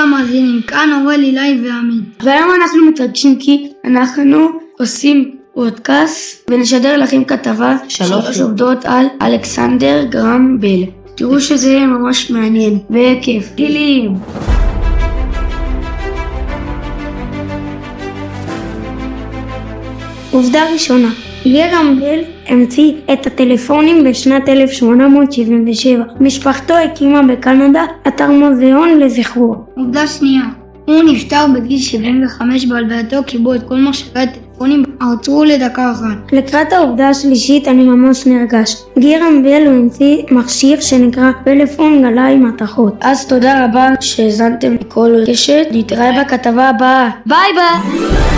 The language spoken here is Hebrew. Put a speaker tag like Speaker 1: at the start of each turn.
Speaker 1: המאזינים, כאן אורל אילי ועמית.
Speaker 2: והיום אנחנו מתרגשים כי אנחנו עושים פודקאסט ונשדר לכם כתבה שלוש עובדות על אלכסנדר גרם בל. תראו שזה יהיה ממש מעניין וכיף. גילים! עובדה ראשונה, בל המציא את הטלפונים בשנת 1877. משפחתו הקימה בקנדה אתר מוזיאון לזכרו.
Speaker 1: עובדה שנייה, הוא נפטר בגיל 75 בהלווייתו קיבלו את כל מכשירי הטלפונים עצרו לדקה אחת.
Speaker 2: לקראת העובדה השלישית אני ממש נרגש. גירם בל הוא המציא מכשיר שנקרא פלאפון גלאי מתכות. אז תודה רבה שהאזנתם לכל קשת, נתראה בכתבה הבאה. ביי ביי!